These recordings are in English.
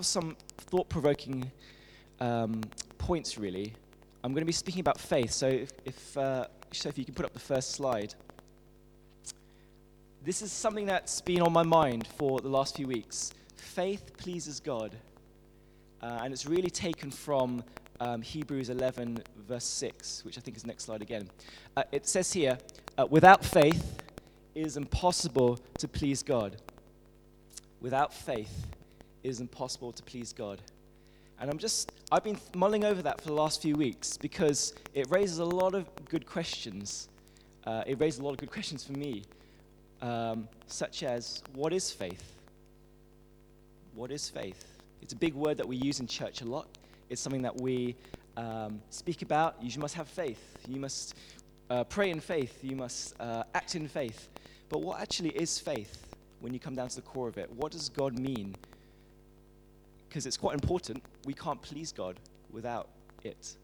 have some thought provoking um, points, really. I'm going to be speaking about faith. So, if, if uh, Sophie, you can put up the first slide. This is something that's been on my mind for the last few weeks. Faith pleases God. Uh, and it's really taken from um, Hebrews 11, verse 6, which I think is next slide again. Uh, it says here, uh, without faith, it is impossible to please God. Without faith, it is impossible to please God. And I'm just, I've been mulling over that for the last few weeks because it raises a lot of good questions. Uh, it raises a lot of good questions for me, um, such as what is faith? What is faith? It's a big word that we use in church a lot. It's something that we um, speak about. You must have faith. You must uh, pray in faith. You must uh, act in faith. But what actually is faith when you come down to the core of it? What does God mean? Because it's quite important. We can't please God without it.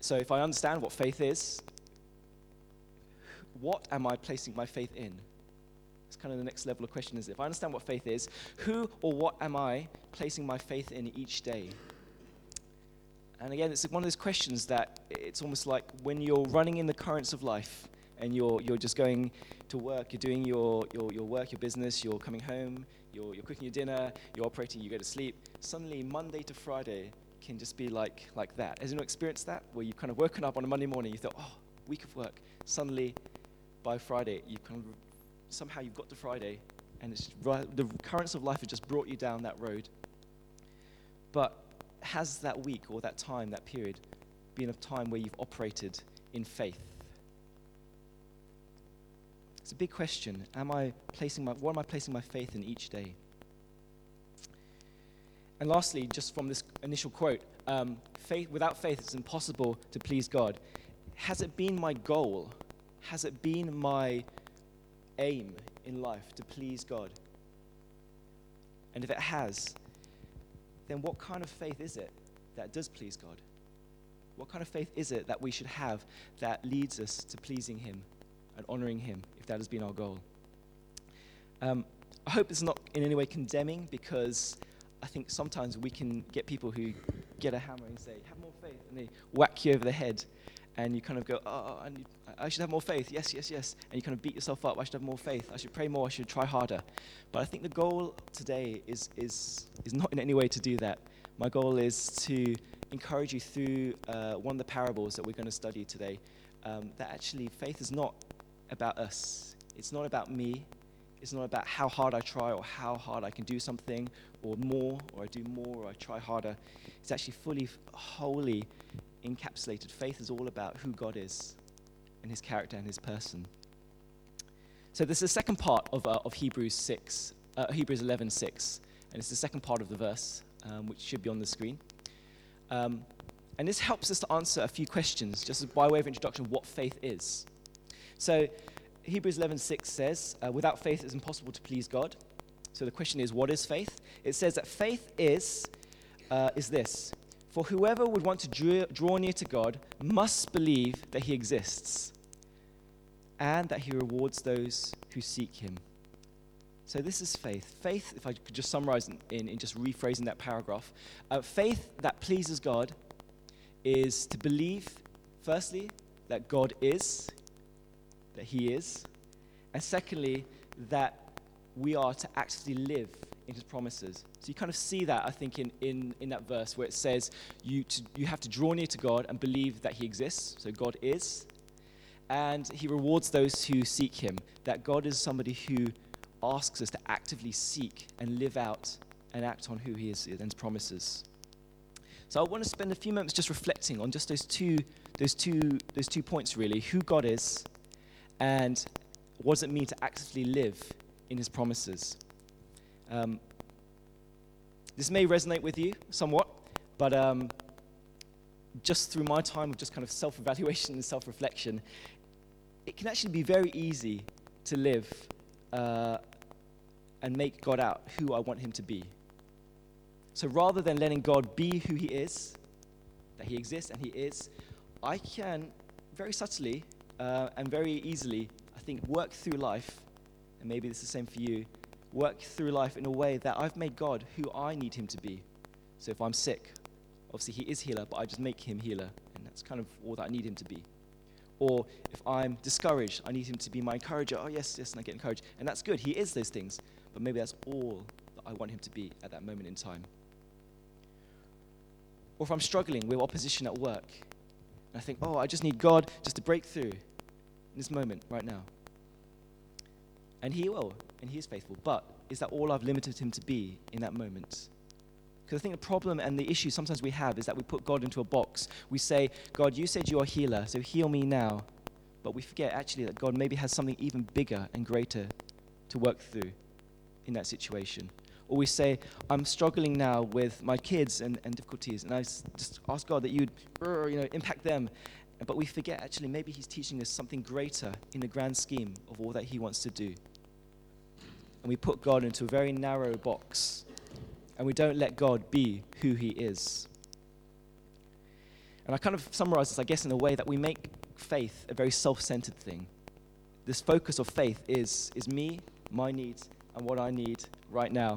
So, if I understand what faith is, what am I placing my faith in? It's kind of the next level of question is if I understand what faith is, who or what am I placing my faith in each day? And again, it's one of those questions that it's almost like when you're running in the currents of life and you're, you're just going to work, you're doing your, your, your work, your business, you're coming home, you're, you're cooking your dinner, you're operating, you go to sleep. Suddenly, Monday to Friday can just be like, like that. Has anyone experienced that? Where you've kind of woken up on a Monday morning, you thought, oh, week of work. Suddenly, by Friday, you've kind of somehow you've got to Friday, and it's the currents of life have just brought you down that road. But has that week or that time, that period, been a time where you've operated in faith? It's a big question. Am I placing my, what am I placing my faith in each day? And lastly, just from this initial quote, um, faith, without faith, it's impossible to please God. Has it been my goal? Has it been my aim in life to please God? And if it has, then what kind of faith is it that does please God? What kind of faith is it that we should have that leads us to pleasing Him and honoring Him, if that has been our goal? Um, I hope it's not in any way condemning because I think sometimes we can get people who get a hammer and say, Have more faith, and they whack you over the head and you kind of go, oh, I, need, I should have more faith. Yes, yes, yes. And you kind of beat yourself up. I should have more faith. I should pray more. I should try harder. But I think the goal today is, is, is not in any way to do that. My goal is to encourage you through uh, one of the parables that we're going to study today um, that actually faith is not about us, it's not about me. It's not about how hard I try or how hard I can do something or more or I do more or I try harder. It's actually fully, wholly encapsulated. Faith is all about who God is and his character and his person. So this is the second part of, uh, of Hebrews 6, uh, Hebrews 11, 6. And it's the second part of the verse, um, which should be on the screen. Um, and this helps us to answer a few questions, just by way of introduction, what faith is. So Hebrews 11:6 says, uh, "Without faith, it's impossible to please God." So the question is, what is faith? It says that faith is uh, is this: for whoever would want to draw near to God must believe that he exists and that he rewards those who seek him. So, this is faith. Faith, if I could just summarize in, in just rephrasing that paragraph, uh, faith that pleases God is to believe, firstly, that God is, that he is, and secondly, that we are to actively live in his promises. So you kind of see that, I think, in, in, in that verse where it says you, to, you have to draw near to God and believe that he exists. So God is. And he rewards those who seek him. That God is somebody who asks us to actively seek and live out and act on who he is and his promises. So I want to spend a few moments just reflecting on just those two, those two, those two points really, who God is and what does it mean to actively live in his promises. Um, this may resonate with you somewhat, but um, just through my time of just kind of self evaluation and self reflection, it can actually be very easy to live uh, and make God out who I want Him to be. So rather than letting God be who He is, that He exists and He is, I can very subtly uh, and very easily, I think, work through life, and maybe this is the same for you, work through life in a way that I've made God who I need him to be. So if I'm sick, obviously he is healer, but I just make him healer. And that's kind of all that I need him to be. Or if I'm discouraged, I need him to be my encourager. Oh, yes, yes, and I get encouraged. And that's good. He is those things. But maybe that's all that I want him to be at that moment in time. Or if I'm struggling with opposition at work, and I think, oh, I just need God just to break through in this moment right now. And He will, and He is faithful. But is that all I've limited Him to be in that moment? Because I think the problem and the issue sometimes we have is that we put God into a box. We say, God, you said you are a healer, so heal me now. But we forget actually that God maybe has something even bigger and greater to work through in that situation. Or we say, I'm struggling now with my kids and, and difficulties, and I just ask God that you'd you know, impact them. But we forget actually maybe He's teaching us something greater in the grand scheme of all that He wants to do and we put God into a very narrow box and we don't let God be who he is. And I kind of summarize this, I guess, in a way that we make faith a very self centered thing. This focus of faith is, is me, my needs, and what I need right now,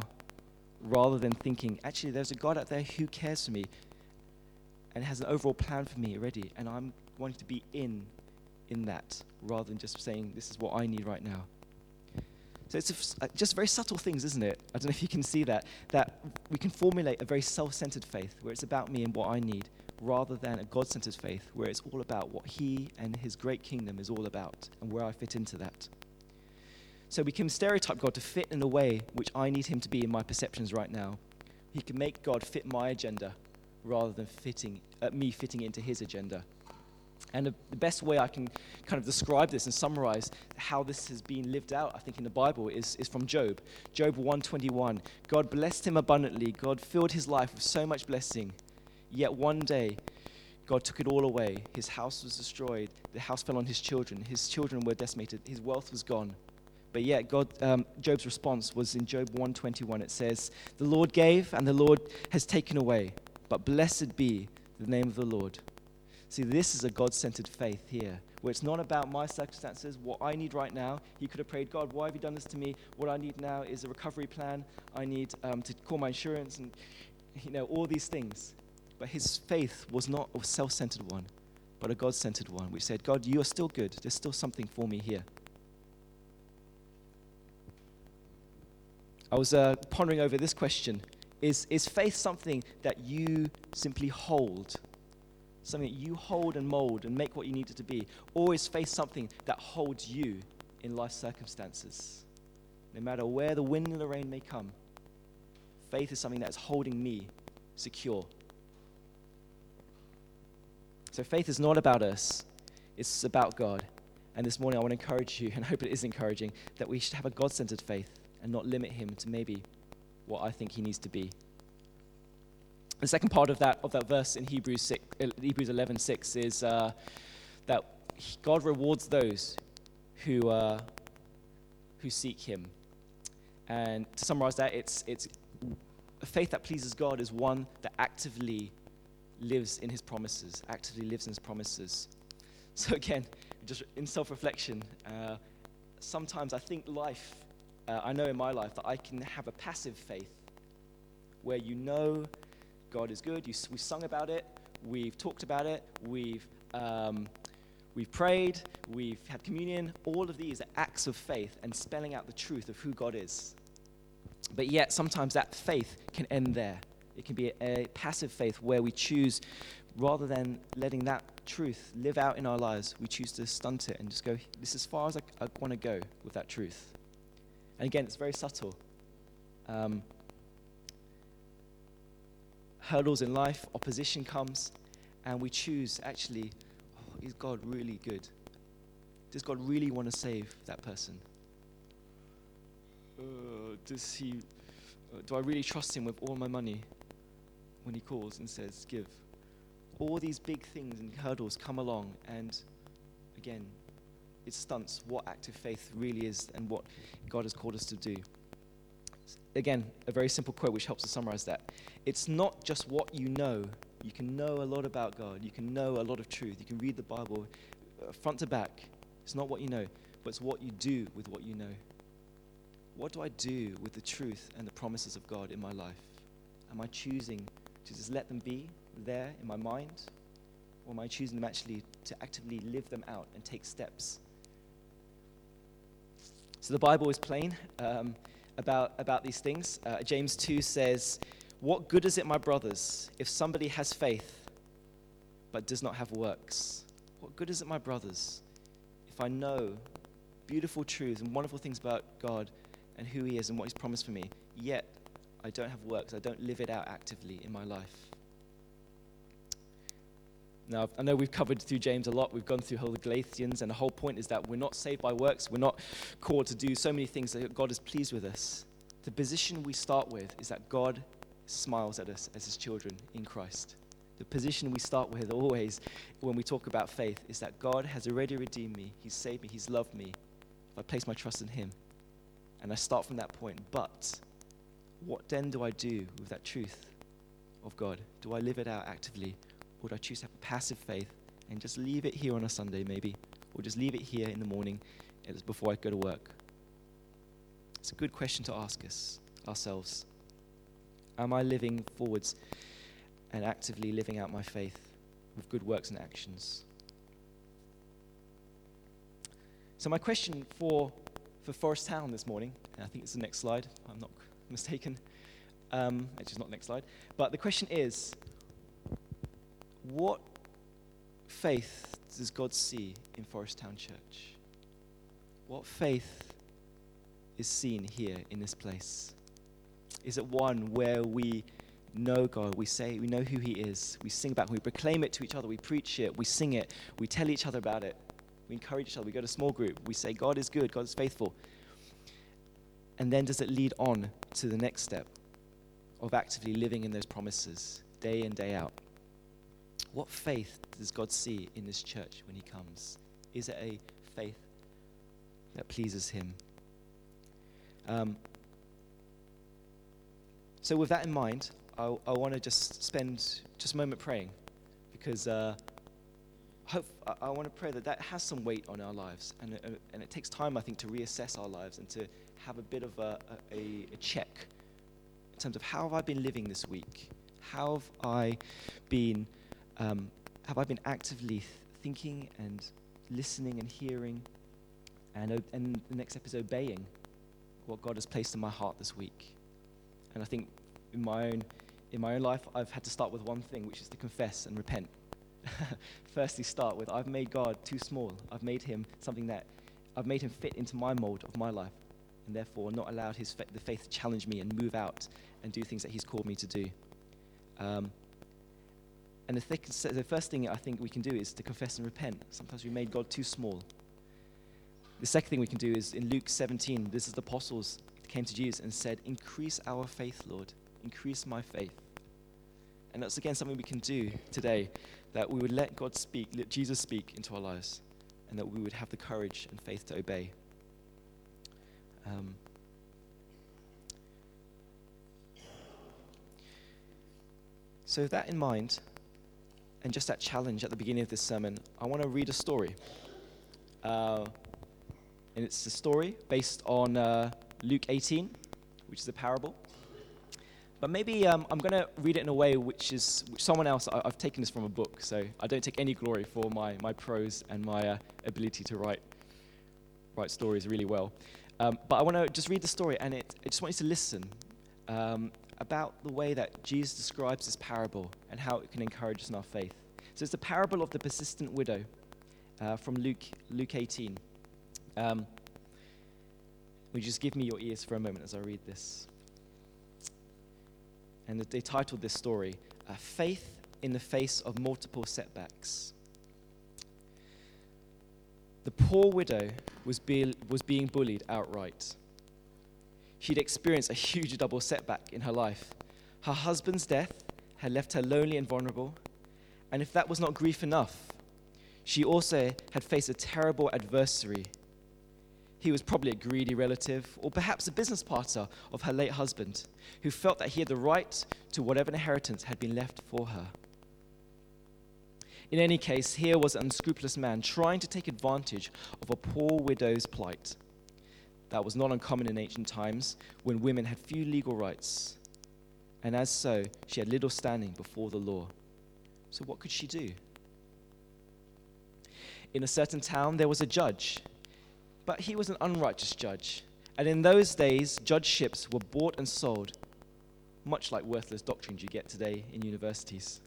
rather than thinking, actually, there's a God out there who cares for me and has an overall plan for me already, and I'm wanting to be in in that rather than just saying, this is what I need right now. So it's just very subtle things, isn't it? I don't know if you can see that, that we can formulate a very self centered faith where it's about me and what I need, rather than a God centered faith where it's all about what He and His great kingdom is all about and where I fit into that. So we can stereotype God to fit in a way which I need Him to be in my perceptions right now. He can make God fit my agenda rather than fitting, uh, me fitting into His agenda. And the, best way I can kind of describe this and summarize how this has been lived out, I think, in the Bible is, is from Job. Job 121. God blessed him abundantly. God filled his life with so much blessing. Yet one day, God took it all away. His house was destroyed. The house fell on his children. His children were decimated. His wealth was gone. But yet, God, um, Job's response was in Job 121. It says, The Lord gave, and the Lord has taken away. But blessed be the name of the Lord. See, this is a God centered faith here, where it's not about my circumstances, what I need right now. He could have prayed, God, why have you done this to me? What I need now is a recovery plan. I need um, to call my insurance and, you know, all these things. But his faith was not a self centered one, but a God centered one, which said, God, you are still good. There's still something for me here. I was uh, pondering over this question is, is faith something that you simply hold? Something that you hold and mold and make what you need it to be, always face something that holds you in life circumstances. No matter where the wind and the rain may come, faith is something that is holding me secure. So faith is not about us, it's about God. And this morning I want to encourage you, and I hope it is encouraging, that we should have a God centered faith and not limit him to maybe what I think he needs to be. The second part of that, of that verse in Hebrews, 6, uh, Hebrews 11 6 is uh, that God rewards those who, uh, who seek Him. And to summarize that, it's, it's a faith that pleases God is one that actively lives in His promises, actively lives in His promises. So, again, just in self reflection, uh, sometimes I think life, uh, I know in my life that I can have a passive faith where you know God is good. You, we've sung about it. We've talked about it. We've, um, we've prayed. We've had communion. All of these are acts of faith and spelling out the truth of who God is. But yet, sometimes that faith can end there. It can be a, a passive faith where we choose, rather than letting that truth live out in our lives, we choose to stunt it and just go, this is as far as I, I want to go with that truth. And again, it's very subtle. Um, hurdles in life, opposition comes, and we choose actually, oh, is God really good? Does God really want to save that person? Uh, does he, uh, do I really trust him with all my money when he calls and says, give? All these big things and hurdles come along, and again, it stunts what active faith really is and what God has called us to do again, a very simple quote which helps to summarize that. It's not just what you know. You can know a lot about God. You can know a lot of truth. You can read the Bible uh, front to back. It's not what you know, but it's what you do with what you know. what do I do with the truth and the promises of God in my life? Am I choosing to just let them be there in my mind? Or am I choosing them actually to actively live them out and take steps? So the Bible is plain um, about, about these things. Uh, James 2 says, What good is it, my brothers, if somebody has faith but does not have works? What good is it, my brothers, if I know beautiful truths and wonderful things about God and who He is and what He's promised for me, yet I don't have works, I don't live it out actively in my life? Now, I know we've covered through James a lot. We've gone through whole Galatians, and the whole point is that we're not saved by works. We're not called to do so many things that God is pleased with us. The position we start with is that God smiles at us as his children in Christ. The position we start with always when we talk about faith is that God has already redeemed me, He's saved me, He's loved me. If I place my trust in Him. And I start from that point. But what then do I do with that truth of God? Do I live it out actively? Or do I choose to have a passive faith and just leave it here on a Sunday, maybe? Or just leave it here in the morning before I go to work? It's a good question to ask us ourselves. Am I living forwards and actively living out my faith with good works and actions? So, my question for, for Forest Town this morning, and I think it's the next slide, I'm not mistaken. Um, actually, it's not next slide. But the question is what faith does God see in Forest Town Church? What faith is seen here in this place? Is it one where we know God, we say we know who He is, we sing about Him, we proclaim it to each other, we preach it, we sing it, we tell each other about it, we encourage each other, we go to small group, we say God is good, God is faithful. And then does it lead on to the next step of actively living in those promises day in, day out? What faith does God see in this church when He comes? Is it a faith that pleases Him? Um, so, with that in mind, I, I want to just spend just a moment praying because uh, hope, I, I want to pray that that has some weight on our lives. And, uh, and it takes time, I think, to reassess our lives and to have a bit of a, a, a check in terms of how have I been living this week? How have I been um, have I been actively thinking and listening and hearing and, and the next step is obeying what God has placed in my heart this week? And I think in my own in my own life, I've had to start with one thing, which is to confess and repent. Firstly, start with I've made God too small. I've made him something that I've made him fit into my mold of my life, and therefore not allowed his fa- the faith to challenge me and move out and do things that he's called me to do. Um, and the, thick, the first thing I think we can do is to confess and repent. Sometimes we made God too small. The second thing we can do is in Luke 17, this is the apostles came to Jesus and said, Increase our faith, Lord. Increase my faith. And that's again something we can do today that we would let God speak, let Jesus speak into our lives, and that we would have the courage and faith to obey. Um, so, with that in mind, and just that challenge at the beginning of this sermon, I want to read a story. Uh, and it's a story based on uh, Luke 18, which is a parable. But maybe um, I'm going to read it in a way which is which someone else, I, have taken this from a book, so I don't take any glory for my, my prose and my uh, ability to write, write stories really well. Um, but I want to just read the story, and it, I just want you to listen um, about the way that Jesus describes this parable and how it can encourage us in our faith. So it's the parable of the persistent widow uh, from Luke, Luke 18. Um, would you just give me your ears for a moment as I read this? And they titled this story, uh, Faith in the Face of Multiple Setbacks. The poor widow was, be, was being bullied outright. She'd experienced a huge double setback in her life. Her husband's death had left her lonely and vulnerable, and if that was not grief enough, she also had faced a terrible adversary. He was probably a greedy relative, or perhaps a business partner of her late husband, who felt that he had the right to whatever inheritance had been left for her. In any case, here was an unscrupulous man trying to take advantage of a poor widow's plight. That was not uncommon in ancient times when women had few legal rights. And as so, she had little standing before the law. So, what could she do? In a certain town, there was a judge, but he was an unrighteous judge. And in those days, judgeships were bought and sold, much like worthless doctrines you get today in universities.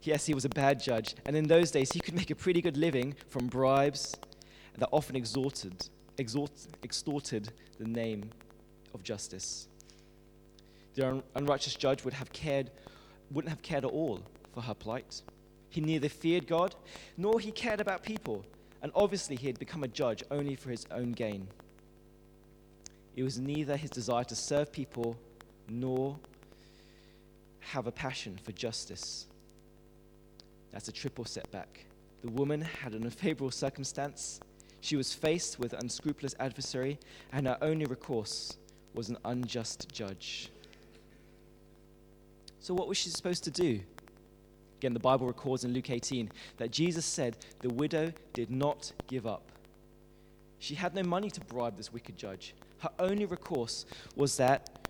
Yes, he was a bad judge, and in those days, he could make a pretty good living from bribes that often exalt, extorted the name of justice. The un- unrighteous judge would have cared, wouldn't have cared at all for her plight. He neither feared God nor he cared about people, and obviously he had become a judge only for his own gain. It was neither his desire to serve people nor have a passion for justice. That's a triple setback. The woman had an unfavorable circumstance. She was faced with unscrupulous adversary, and her only recourse was an unjust judge. So, what was she supposed to do? Again, the Bible records in Luke 18 that Jesus said the widow did not give up. She had no money to bribe this wicked judge. Her only recourse was that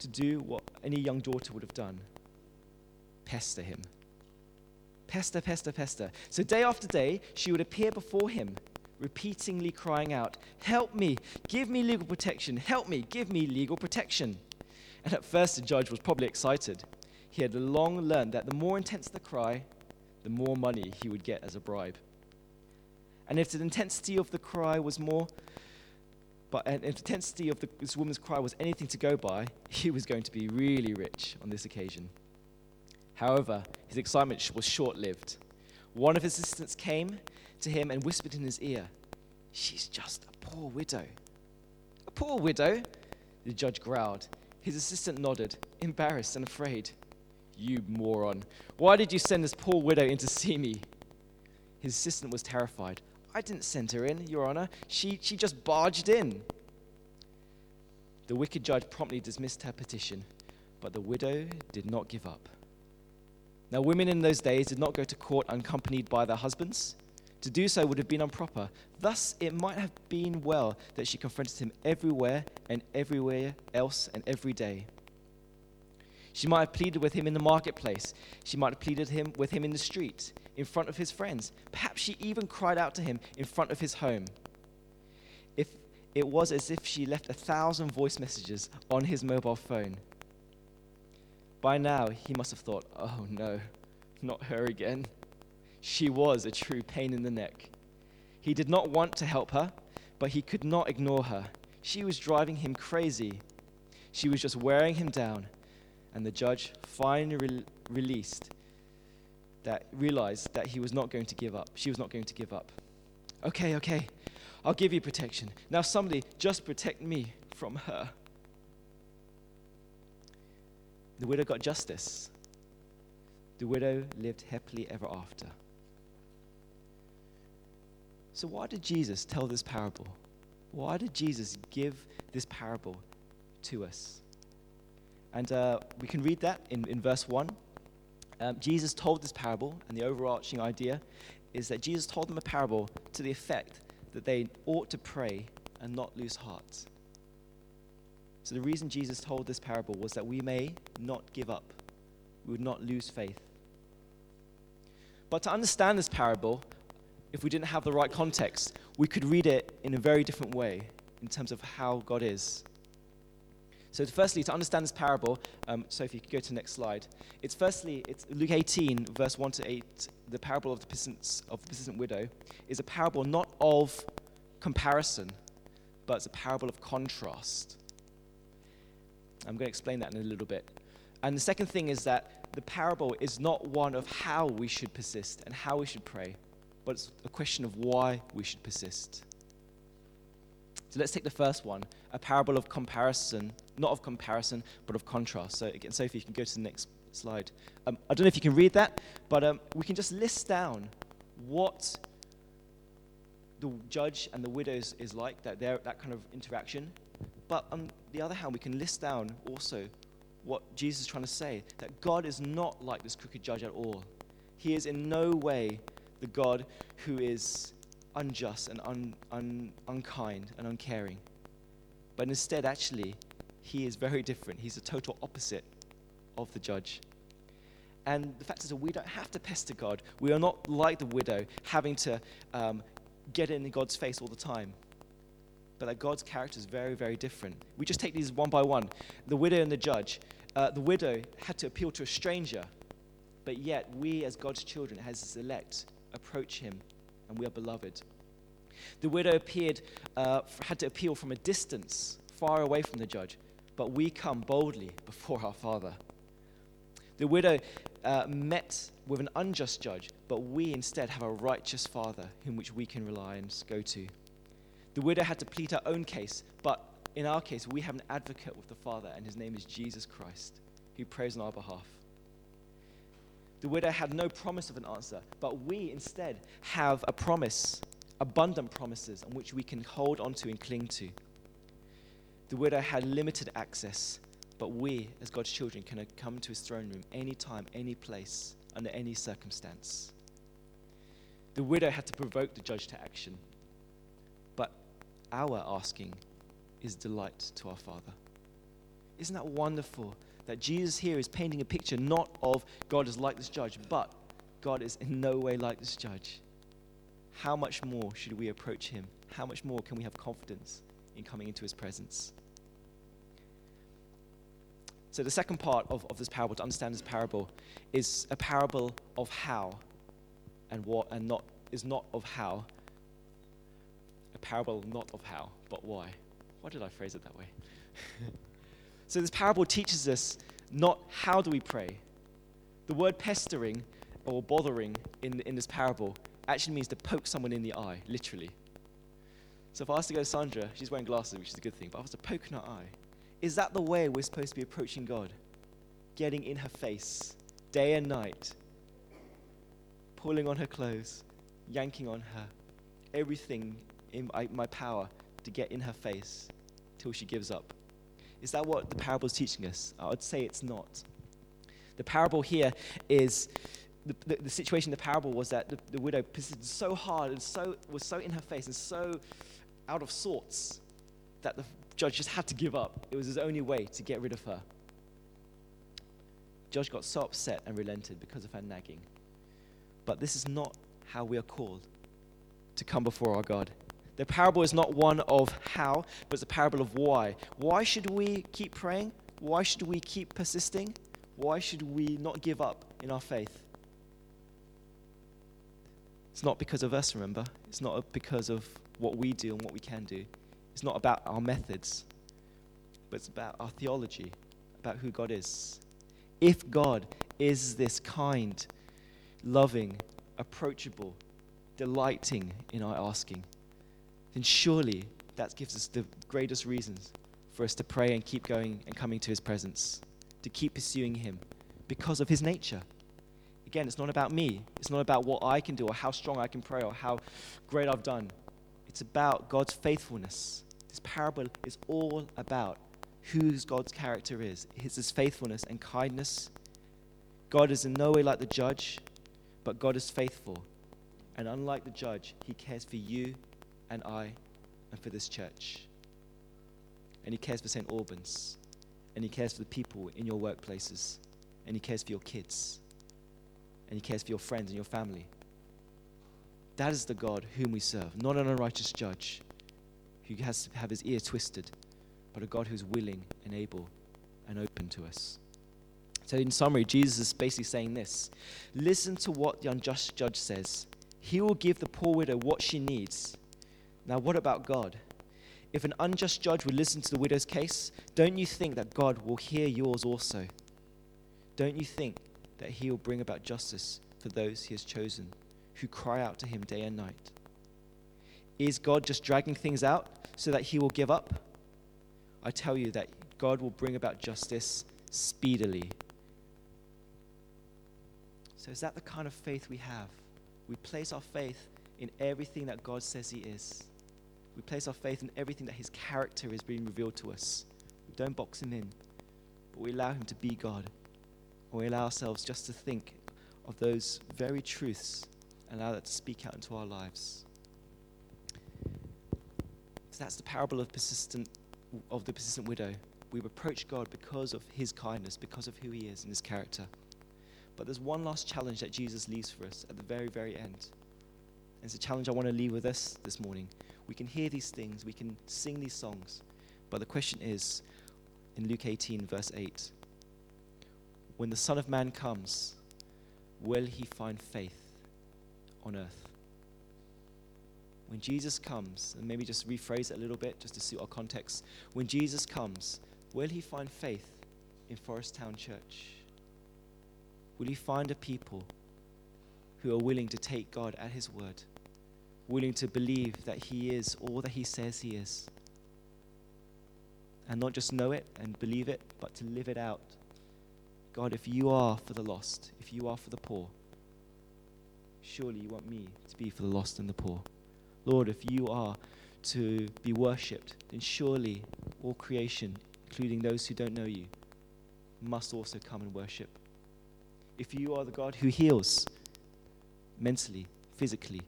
to do what any young daughter would have done pester him. Pester, pester, pester. So, day after day, she would appear before him, repeatedly crying out, Help me, give me legal protection, help me, give me legal protection. And at first, the judge was probably excited. He had long learned that the more intense the cry, the more money he would get as a bribe. And if the intensity of the cry was more, but if the intensity of the, this woman's cry was anything to go by, he was going to be really rich on this occasion. However, his excitement was short lived. One of his assistants came to him and whispered in his ear, She's just a poor widow. A poor widow? The judge growled. His assistant nodded, embarrassed and afraid. You moron. Why did you send this poor widow in to see me? His assistant was terrified. I didn't send her in, Your Honor. She, she just barged in. The wicked judge promptly dismissed her petition, but the widow did not give up. Now, women in those days did not go to court unaccompanied by their husbands. To do so would have been improper. Thus, it might have been well that she confronted him everywhere and everywhere else and every day. She might have pleaded with him in the marketplace. She might have pleaded him with him in the street, in front of his friends. Perhaps she even cried out to him in front of his home. If it was as if she left a thousand voice messages on his mobile phone. By now, he must have thought, oh no, not her again. She was a true pain in the neck. He did not want to help her, but he could not ignore her. She was driving him crazy. She was just wearing him down and the judge finally re- released that realized that he was not going to give up. She was not going to give up. Okay, okay, I'll give you protection. Now, somebody just protect me from her. The widow got justice. The widow lived happily ever after. So, why did Jesus tell this parable? Why did Jesus give this parable to us? And uh, we can read that in, in verse 1. Um, Jesus told this parable, and the overarching idea is that Jesus told them a parable to the effect that they ought to pray and not lose heart. So, the reason Jesus told this parable was that we may not give up, we would not lose faith. But to understand this parable, if we didn't have the right context, we could read it in a very different way in terms of how God is. So, firstly, to understand this parable, um, Sophie, you could go to the next slide. It's firstly, it's Luke 18, verse 1 to 8. The parable of the persistent, of the persistent widow is a parable not of comparison, but it's a parable of contrast. I'm going to explain that in a little bit. And the second thing is that the parable is not one of how we should persist and how we should pray, but it's a question of why we should persist. So let's take the first one a parable of comparison, not of comparison, but of contrast. So, again, Sophie, you can go to the next slide. Um, I don't know if you can read that, but um, we can just list down what the judge and the widows is like, that, that kind of interaction. But on the other hand, we can list down also what Jesus is trying to say that God is not like this crooked judge at all. He is in no way the God who is unjust and un, un, unkind and uncaring. But instead, actually, he is very different. He's a total opposite of the judge. And the fact is that we don't have to pester God. We are not like the widow, having to um, get in God's face all the time. But that God's character is very, very different. We just take these one by one. The widow and the judge. Uh, the widow had to appeal to a stranger, but yet we, as God's children, as his elect, approach him, and we are beloved. The widow appeared, uh, had to appeal from a distance, far away from the judge, but we come boldly before our Father. The widow uh, met with an unjust judge, but we instead have a righteous Father whom which we can rely and go to. The widow had to plead her own case, but in our case, we have an advocate with the Father, and his name is Jesus Christ, who prays on our behalf. The widow had no promise of an answer, but we instead have a promise, abundant promises on which we can hold onto and cling to. The widow had limited access, but we, as God's children, can come to his throne room anytime, any place, under any circumstance. The widow had to provoke the judge to action, but our asking is delight to our Father. Isn't that wonderful that Jesus here is painting a picture not of God is like this judge, but God is in no way like this judge? How much more should we approach him? How much more can we have confidence in coming into his presence? So, the second part of, of this parable, to understand this parable, is a parable of how and what, and not, is not of how. A parable not of how, but why. Why did I phrase it that way? so, this parable teaches us not how do we pray. The word pestering or bothering in, in this parable actually means to poke someone in the eye, literally. So, if I was to go to Sandra, she's wearing glasses, which is a good thing, but I was to poke in her eye, is that the way we're supposed to be approaching God? Getting in her face, day and night, pulling on her clothes, yanking on her, everything in my power to get in her face till she gives up. Is that what the parable is teaching us? I would say it's not. The parable here is the, the, the situation in the parable was that the, the widow persisted so hard and so was so in her face and so out of sorts that the judge just had to give up. It was his only way to get rid of her. Judge got so upset and relented because of her nagging. But this is not how we are called to come before our God. The parable is not one of how, but it's a parable of why. Why should we keep praying? Why should we keep persisting? Why should we not give up in our faith? It's not because of us, remember? It's not because of what we do and what we can do. It's not about our methods, but it's about our theology, about who God is. If God is this kind, loving, approachable, delighting in our asking, then surely that gives us the greatest reasons for us to pray and keep going and coming to his presence, to keep pursuing him because of his nature. Again, it's not about me. It's not about what I can do or how strong I can pray or how great I've done. It's about God's faithfulness this parable is all about whose God's character is his faithfulness and kindness. God is in no way like the judge, but God is faithful. And unlike the judge, he cares for you and I and for this church. And he cares for St. Albans. And he cares for the people in your workplaces. And he cares for your kids. And he cares for your friends and your family. That is the God whom we serve, not an unrighteous judge, who has to have his ear twisted, but a God who's willing and able and open to us. So, in summary, Jesus is basically saying this Listen to what the unjust judge says. He will give the poor widow what she needs. Now, what about God? If an unjust judge would listen to the widow's case, don't you think that God will hear yours also? Don't you think that He will bring about justice for those He has chosen, who cry out to Him day and night? Is God just dragging things out so that he will give up? I tell you that God will bring about justice speedily. So, is that the kind of faith we have? We place our faith in everything that God says He is. We place our faith in everything that His character is being revealed to us. We don't box Him in, but we allow Him to be God. Or we allow ourselves just to think of those very truths and allow that to speak out into our lives. So that's the parable of persistent of the persistent widow. We approach God because of his kindness, because of who he is and his character. But there's one last challenge that Jesus leaves for us at the very, very end. It's a challenge I want to leave with us this morning. We can hear these things, we can sing these songs, but the question is in Luke 18, verse 8 when the Son of Man comes, will he find faith on earth? When Jesus comes, and maybe just rephrase it a little bit just to suit our context. When Jesus comes, will he find faith in Forest Town Church? Will he find a people who are willing to take God at his word, willing to believe that he is all that he says he is? And not just know it and believe it, but to live it out. God, if you are for the lost, if you are for the poor, surely you want me to be for the lost and the poor. Lord, if you are to be worshipped, then surely all creation, including those who don't know you, must also come and worship. If you are the God who heals mentally, physically,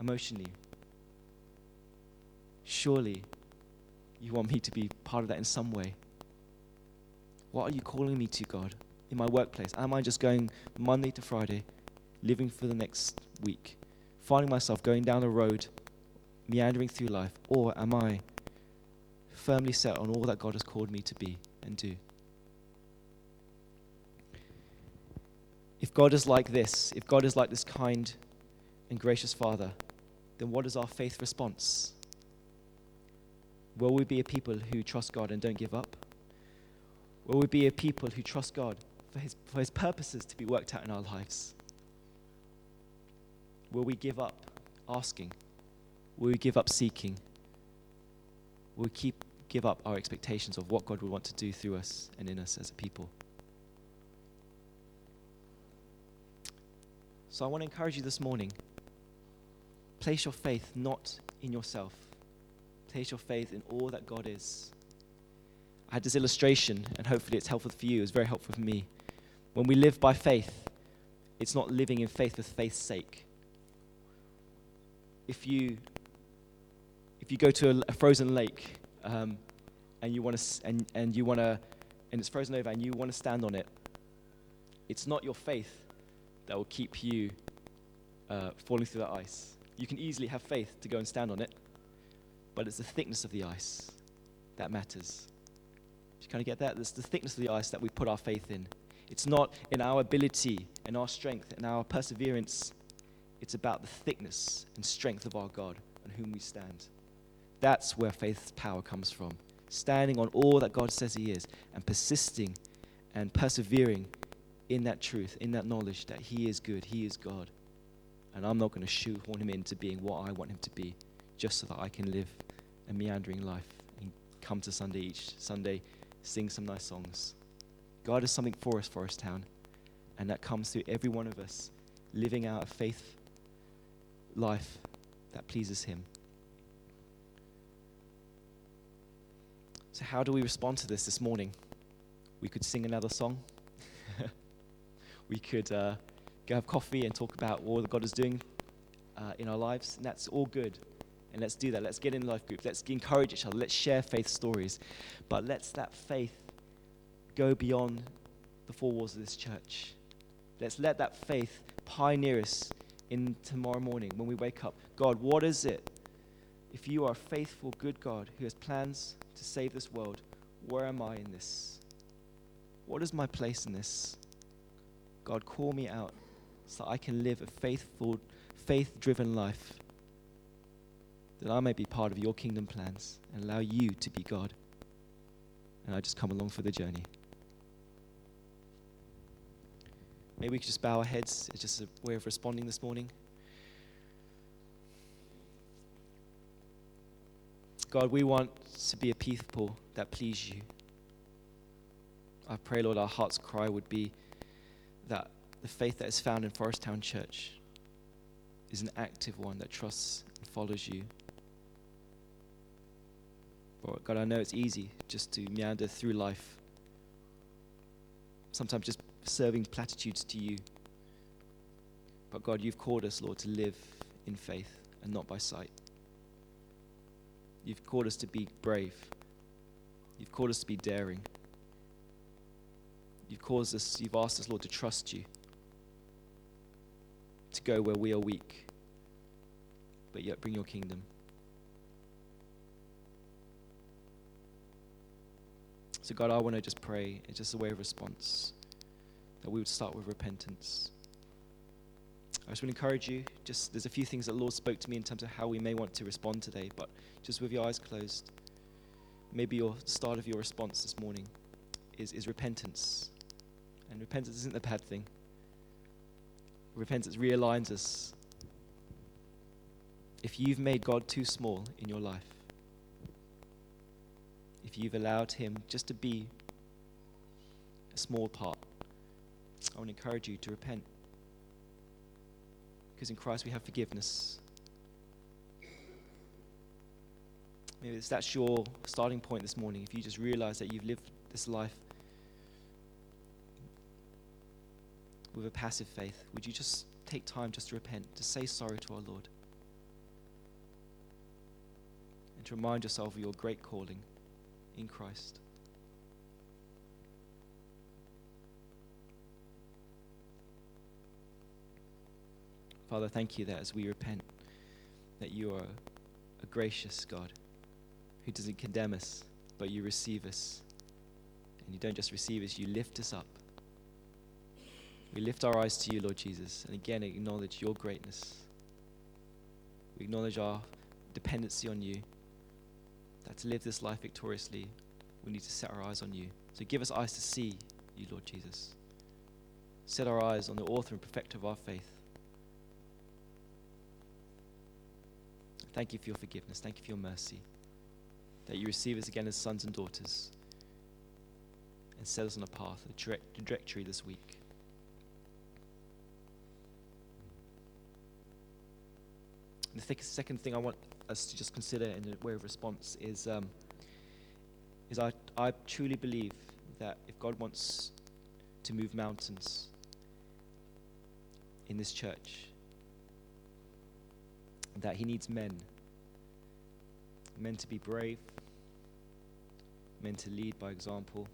emotionally, surely you want me to be part of that in some way. What are you calling me to, God, in my workplace? Am I just going Monday to Friday, living for the next week, finding myself going down the road, meandering through life? Or am I firmly set on all that God has called me to be and do? If God is like this, if God is like this kind and gracious Father, then what is our faith response? Will we be a people who trust God and don't give up? Will we be a people who trust God for his, for his purposes to be worked out in our lives? Will we give up asking? Will we give up seeking? Will we keep, give up our expectations of what God would want to do through us and in us as a people? So I want to encourage you this morning place your faith not in yourself, place your faith in all that God is. I had this illustration, and hopefully it's helpful for you. It's very helpful for me. When we live by faith, it's not living in faith for faith's sake. If you if you go to a, a frozen lake um, and you want to and, and you want to and it's frozen over and you want to stand on it, it's not your faith that will keep you uh, falling through the ice. You can easily have faith to go and stand on it, but it's the thickness of the ice that matters. Do you kind of get that? It's the thickness of the ice that we put our faith in. It's not in our ability and our strength and our perseverance. It's about the thickness and strength of our God on whom we stand. That's where faith's power comes from. Standing on all that God says He is and persisting and persevering in that truth, in that knowledge that He is good, He is God. And I'm not going to shoehorn Him into being what I want Him to be just so that I can live a meandering life and come to Sunday each Sunday, sing some nice songs. God has something for us, Forest Town, and that comes through every one of us living out a faith life that pleases Him. So, how do we respond to this this morning? We could sing another song we could uh, go have coffee and talk about all that God is doing uh, in our lives, and that's all good. And let's do that. Let's get in life groups. Let's encourage each other. Let's share faith stories. But let's that faith go beyond the four walls of this church. Let's let that faith pioneer us in tomorrow morning when we wake up. God, what is it? If you are a faithful, good God who has plans to save this world, where am I in this? What is my place in this? God, call me out so I can live a faithful, faith driven life, that I may be part of your kingdom plans and allow you to be God. And I just come along for the journey. Maybe we could just bow our heads. It's just a way of responding this morning. God, we want to be a people that please you. I pray, Lord, our heart's cry would be that the faith that is found in Forest Town Church is an active one that trusts and follows you. But God, I know it's easy just to meander through life, sometimes just serving platitudes to you. But God, you've called us, Lord, to live in faith and not by sight. You've called us to be brave. You've called us to be daring. You've caused us, you've asked us, Lord, to trust you, to go where we are weak, but yet bring your kingdom. So, God, I want to just pray, it's just a way of response, that we would start with repentance. I just want to encourage you. Just there's a few things that the Lord spoke to me in terms of how we may want to respond today, but just with your eyes closed, maybe your start of your response this morning is, is repentance. And repentance isn't a bad thing. Repentance realigns us. If you've made God too small in your life, if you've allowed Him just to be a small part, I want to encourage you to repent. Because in Christ we have forgiveness. Maybe that's your starting point this morning. If you just realize that you've lived this life with a passive faith, would you just take time just to repent, to say sorry to our Lord? And to remind yourself of your great calling in Christ. Father, thank you that as we repent, that you are a gracious God who doesn't condemn us, but you receive us. And you don't just receive us, you lift us up. We lift our eyes to you, Lord Jesus, and again acknowledge your greatness. We acknowledge our dependency on you. That to live this life victoriously, we need to set our eyes on you. So give us eyes to see you, Lord Jesus. Set our eyes on the author and perfecter of our faith. Thank you for your forgiveness. Thank you for your mercy. That you receive us again as sons and daughters and set us on a path, a trajectory this week. The th- second thing I want us to just consider in a way of response is, um, is I, I truly believe that if God wants to move mountains in this church, that he needs men. Men to be brave, men to lead by example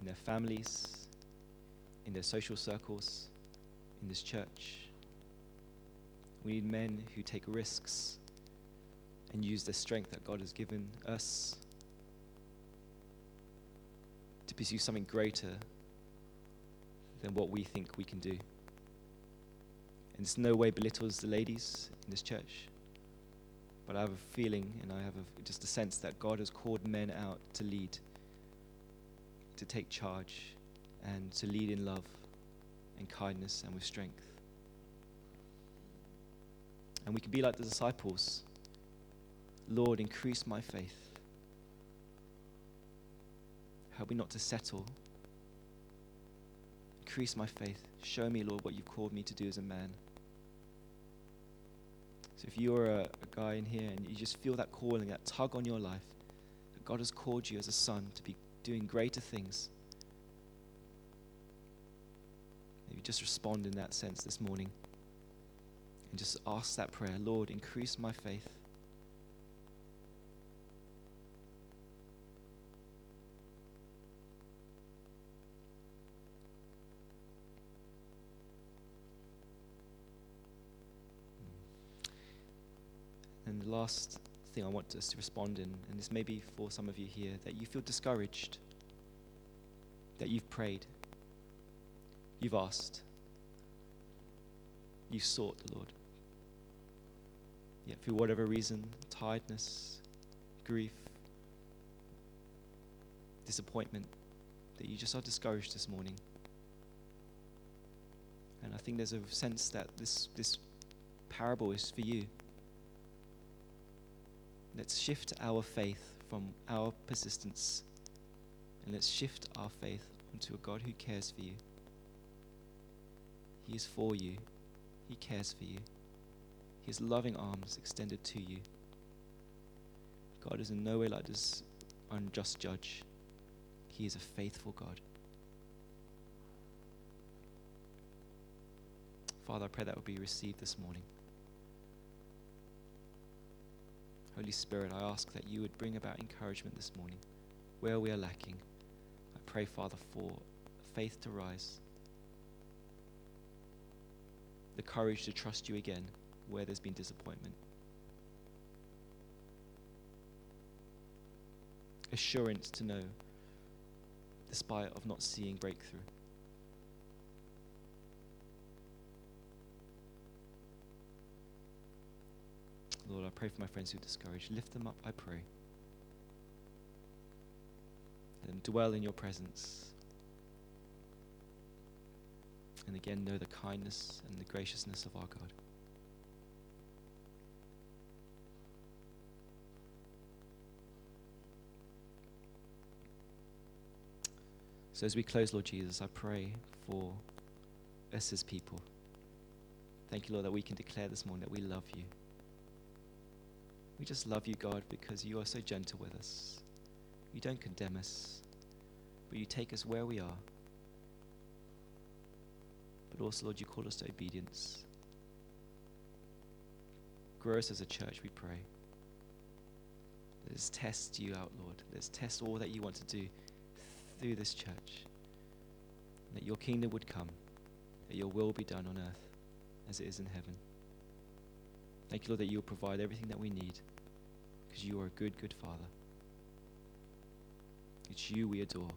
in their families, in their social circles, in this church. We need men who take risks and use the strength that God has given us to pursue something greater than what we think we can do. And it's no way belittles the ladies in this church. But I have a feeling and I have a, just a sense that God has called men out to lead, to take charge, and to lead in love and kindness and with strength. And we can be like the disciples Lord, increase my faith. Help me not to settle. Increase my faith. Show me, Lord, what you've called me to do as a man. So if you're a, a, guy in here and you just feel that calling, that tug on your life, that God has called you as a son to be doing greater things, maybe just respond in that sense this morning and just ask that prayer Lord, increase my faith. Mm. And the last thing I want us to respond in, and this may be for some of you here, that you feel discouraged, that you've prayed, you've asked, you've sought the Lord. Yet, for whatever reason, tiredness, grief, disappointment, that you just are discouraged this morning. And I think there's a sense that this, this parable is for you. Let's shift our faith from our persistence and let's shift our faith onto a God who cares for you. He is for you, He cares for you. His loving arms extended to you. God is in no way like this unjust judge. He is a faithful God. Father, I pray that will be received this morning. Holy Spirit, I ask that you would bring about encouragement this morning where we are lacking. I pray, Father, for faith to rise, the courage to trust you again where there's been disappointment, assurance to know despite of not seeing breakthrough. Lord, I pray for my friends who are discouraged. Lift them up, I pray. Let them dwell in your presence. And again, know the kindness and the graciousness of our God. So, as we close, Lord Jesus, I pray for us as people. Thank you, Lord, that we can declare this morning that we love you. We just love you, God, because you are so gentle with us. You don't condemn us, but you take us where we are. But also, Lord, you call us to obedience. Grow us as a church, we pray. Let's test you out, Lord. Let's test all that you want to do through this church. That your kingdom would come, that your will be done on earth as it is in heaven. Thank you, Lord, that you'll provide everything that we need because you are a good, good Father. It's you we adore.